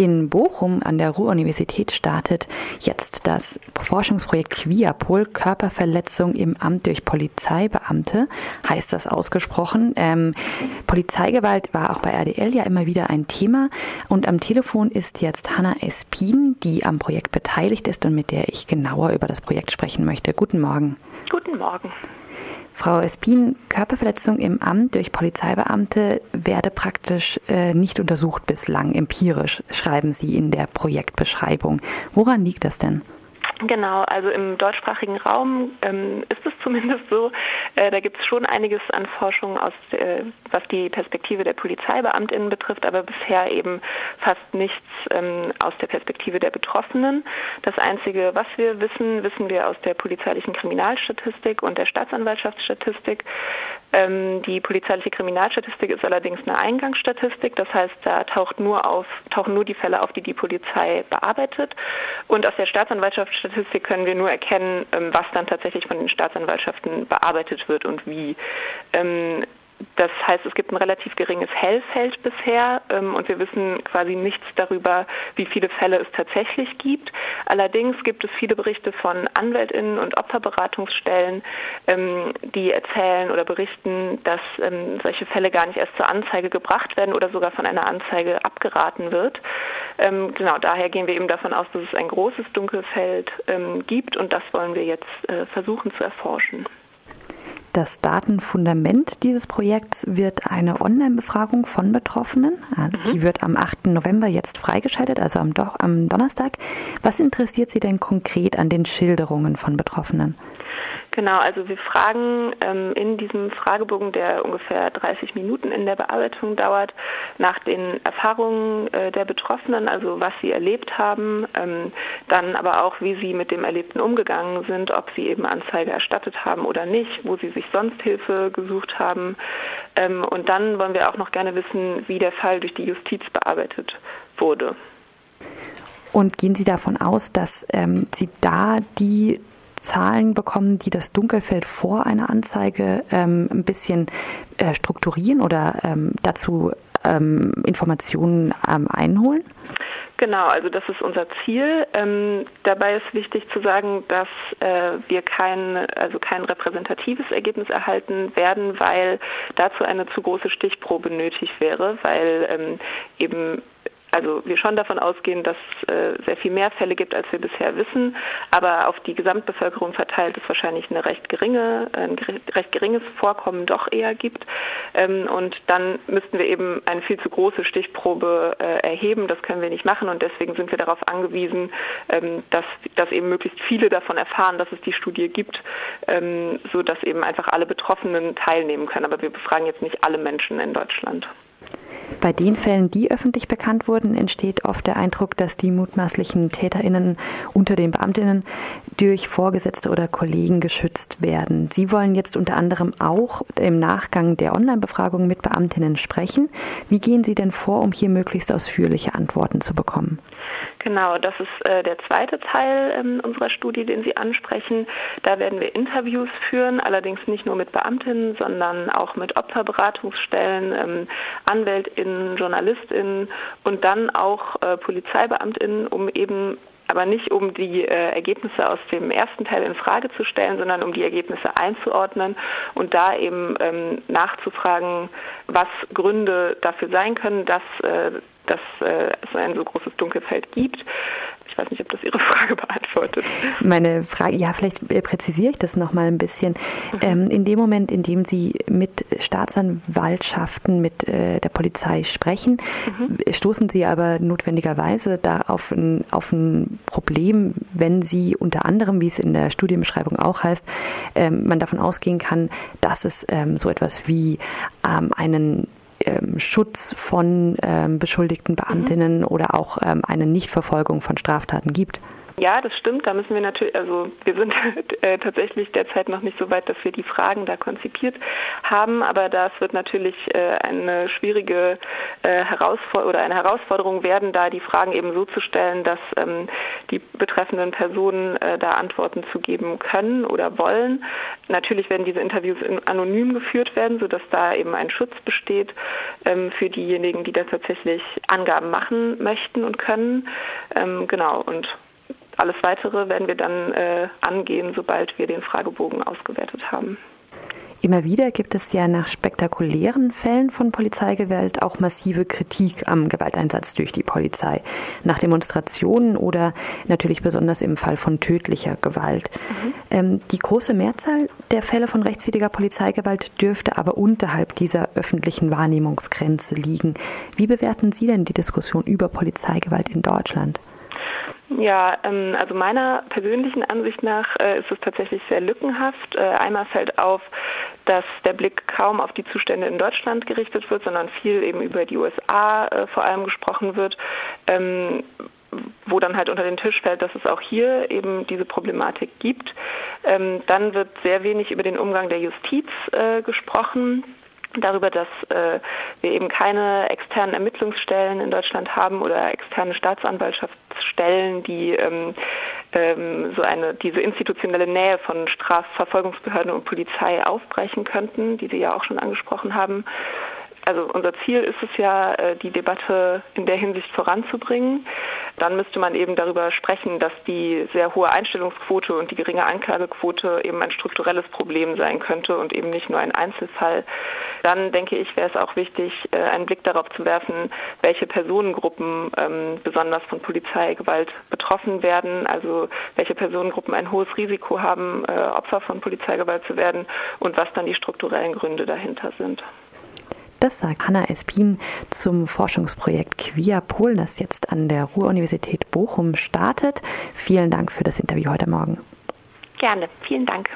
In Bochum an der Ruhr-Universität startet jetzt das Forschungsprojekt Quiapol, Körperverletzung im Amt durch Polizeibeamte, heißt das ausgesprochen. Ähm, Polizeigewalt war auch bei RDL ja immer wieder ein Thema und am Telefon ist jetzt Hanna Espin, die am Projekt beteiligt ist und mit der ich genauer über das Projekt sprechen möchte. Guten Morgen. Guten Morgen. Frau Espin, Körperverletzung im Amt durch Polizeibeamte werde praktisch äh, nicht untersucht bislang, empirisch, schreiben Sie in der Projektbeschreibung. Woran liegt das denn? Genau, also im deutschsprachigen Raum ähm, ist es zumindest so. Äh, da gibt es schon einiges an Forschung, aus, äh, was die Perspektive der Polizeibeamtinnen betrifft, aber bisher eben fast nichts ähm, aus der Perspektive der Betroffenen. Das Einzige, was wir wissen, wissen wir aus der polizeilichen Kriminalstatistik und der Staatsanwaltschaftsstatistik. Ähm, die polizeiliche Kriminalstatistik ist allerdings eine Eingangsstatistik, das heißt, da taucht nur auf, tauchen nur die Fälle auf, die die Polizei bearbeitet. Und aus der Staatsanwaltschaftsstatistik können wir nur erkennen, ähm, was dann tatsächlich von den Staatsanwaltschaften bearbeitet wird und wie. Das heißt, es gibt ein relativ geringes Hellfeld bisher ähm, und wir wissen quasi nichts darüber, wie viele Fälle es tatsächlich gibt. Allerdings gibt es viele Berichte von Anwältinnen und Opferberatungsstellen, ähm, die erzählen oder berichten, dass ähm, solche Fälle gar nicht erst zur Anzeige gebracht werden oder sogar von einer Anzeige abgeraten wird. Ähm, genau, daher gehen wir eben davon aus, dass es ein großes Dunkelfeld ähm, gibt und das wollen wir jetzt äh, versuchen zu erforschen. Das Datenfundament dieses Projekts wird eine Online-Befragung von Betroffenen. Mhm. Die wird am 8. November jetzt freigeschaltet, also am, Do am Donnerstag. Was interessiert Sie denn konkret an den Schilderungen von Betroffenen? Genau, also wir fragen ähm, in diesem Fragebogen, der ungefähr 30 Minuten in der Bearbeitung dauert, nach den Erfahrungen äh, der Betroffenen, also was sie erlebt haben, ähm, dann aber auch, wie sie mit dem Erlebten umgegangen sind, ob sie eben Anzeige erstattet haben oder nicht, wo sie sich sonst Hilfe gesucht haben. Ähm, und dann wollen wir auch noch gerne wissen, wie der Fall durch die Justiz bearbeitet wurde. Und gehen Sie davon aus, dass ähm, Sie da die Zahlen bekommen, die das Dunkelfeld vor einer Anzeige ähm, ein bisschen äh, strukturieren oder ähm, dazu ähm, Informationen ähm, einholen? Genau, also das ist unser Ziel. Ähm, dabei ist wichtig zu sagen, dass äh, wir kein, also kein repräsentatives Ergebnis erhalten werden, weil dazu eine zu große Stichprobe nötig wäre, weil ähm, eben also wir schon davon ausgehen, dass es äh, sehr viel mehr Fälle gibt, als wir bisher wissen, aber auf die Gesamtbevölkerung verteilt es wahrscheinlich eine recht geringe, ein recht geringes Vorkommen doch eher gibt. Ähm, und dann müssten wir eben eine viel zu große Stichprobe äh, erheben. Das können wir nicht machen und deswegen sind wir darauf angewiesen, ähm, dass, dass eben möglichst viele davon erfahren, dass es die Studie gibt, ähm, so dass eben einfach alle Betroffenen teilnehmen können. Aber wir befragen jetzt nicht alle Menschen in Deutschland. Bei den Fällen, die öffentlich bekannt wurden, entsteht oft der Eindruck, dass die mutmaßlichen TäterInnen unter den Beamtinnen durch Vorgesetzte oder Kollegen geschützt werden. Sie wollen jetzt unter anderem auch im Nachgang der Online-Befragung mit Beamtinnen sprechen. Wie gehen Sie denn vor, um hier möglichst ausführliche Antworten zu bekommen? Genau, das ist äh, der zweite Teil ähm, unserer Studie, den Sie ansprechen. Da werden wir Interviews führen, allerdings nicht nur mit Beamtinnen, sondern auch mit Opferberatungsstellen, ähm, AnwältInnen, JournalistInnen und dann auch äh, PolizeibeamtInnen, um eben aber nicht um die äh, Ergebnisse aus dem ersten Teil in Frage zu stellen, sondern um die Ergebnisse einzuordnen und da eben ähm, nachzufragen, was Gründe dafür sein können, dass äh, dass äh, es ein so großes Dunkelfeld gibt. Ich weiß nicht, ob das Ihre Frage beantwortet. Meine Frage, ja, vielleicht präzisiere ich das nochmal ein bisschen. Mhm. Ähm, in dem Moment, in dem Sie mit Staatsanwaltschaften, mit äh, der Polizei sprechen, mhm. stoßen Sie aber notwendigerweise da auf ein, auf ein Problem, wenn Sie unter anderem, wie es in der Studienbeschreibung auch heißt, ähm, man davon ausgehen kann, dass es ähm, so etwas wie ähm, einen ähm, Schutz von ähm, beschuldigten Beamtinnen mhm. oder auch ähm, eine Nichtverfolgung von Straftaten gibt. Ja, das stimmt. Da müssen wir natürlich, also wir sind äh, tatsächlich derzeit noch nicht so weit, dass wir die Fragen da konzipiert haben, aber das wird natürlich äh, eine schwierige äh, Herausforderung oder eine Herausforderung werden, da die Fragen eben so zu stellen, dass ähm, die betreffenden Personen äh, da Antworten zu geben können oder wollen. Natürlich werden diese Interviews anonym geführt werden, sodass da eben ein Schutz besteht ähm, für diejenigen, die da tatsächlich Angaben machen möchten und können. Ähm, genau, und alles Weitere werden wir dann äh, angehen, sobald wir den Fragebogen ausgewertet haben. Immer wieder gibt es ja nach spektakulären Fällen von Polizeigewalt auch massive Kritik am Gewalteinsatz durch die Polizei. Nach Demonstrationen oder natürlich besonders im Fall von tödlicher Gewalt. Mhm. Ähm, die große Mehrzahl der Fälle von rechtswidriger Polizeigewalt dürfte aber unterhalb dieser öffentlichen Wahrnehmungsgrenze liegen. Wie bewerten Sie denn die Diskussion über Polizeigewalt in Deutschland? Ja, ähm, also meiner persönlichen Ansicht nach äh, ist es tatsächlich sehr lückenhaft. Äh, einmal fällt auf, dass der Blick kaum auf die Zustände in Deutschland gerichtet wird, sondern viel eben über die USA äh, vor allem gesprochen wird. Ähm, wo dann halt unter den Tisch fällt, dass es auch hier eben diese Problematik gibt. Ähm, dann wird sehr wenig über den Umgang der Justiz äh, gesprochen darüber, dass äh, wir eben keine externen Ermittlungsstellen in Deutschland haben oder externe Staatsanwaltschaftsstellen, die ähm, ähm, so eine diese institutionelle Nähe von Strafverfolgungsbehörden und Polizei aufbrechen könnten, die Sie ja auch schon angesprochen haben also unser Ziel ist es ja, äh, die Debatte in der Hinsicht voranzubringen. Dann müsste man eben darüber sprechen, dass die sehr hohe Einstellungsquote und die geringe Anklagequote eben ein strukturelles Problem sein könnte und eben nicht nur ein Einzelfall. Dann denke ich, wäre es auch wichtig, äh, einen Blick darauf zu werfen, welche Personengruppen ähm, besonders von Polizeigewalt betroffen werden, also welche Personengruppen ein hohes Risiko haben, äh, Opfer von Polizeigewalt zu werden und was dann die strukturellen Gründe dahinter sind. Das sagt Hanna Espin zum Forschungsprojekt Quia Polen, das jetzt an der Ruhr-Universität Bochum startet. Vielen Dank für das Interview heute Morgen. Gerne, vielen Dank.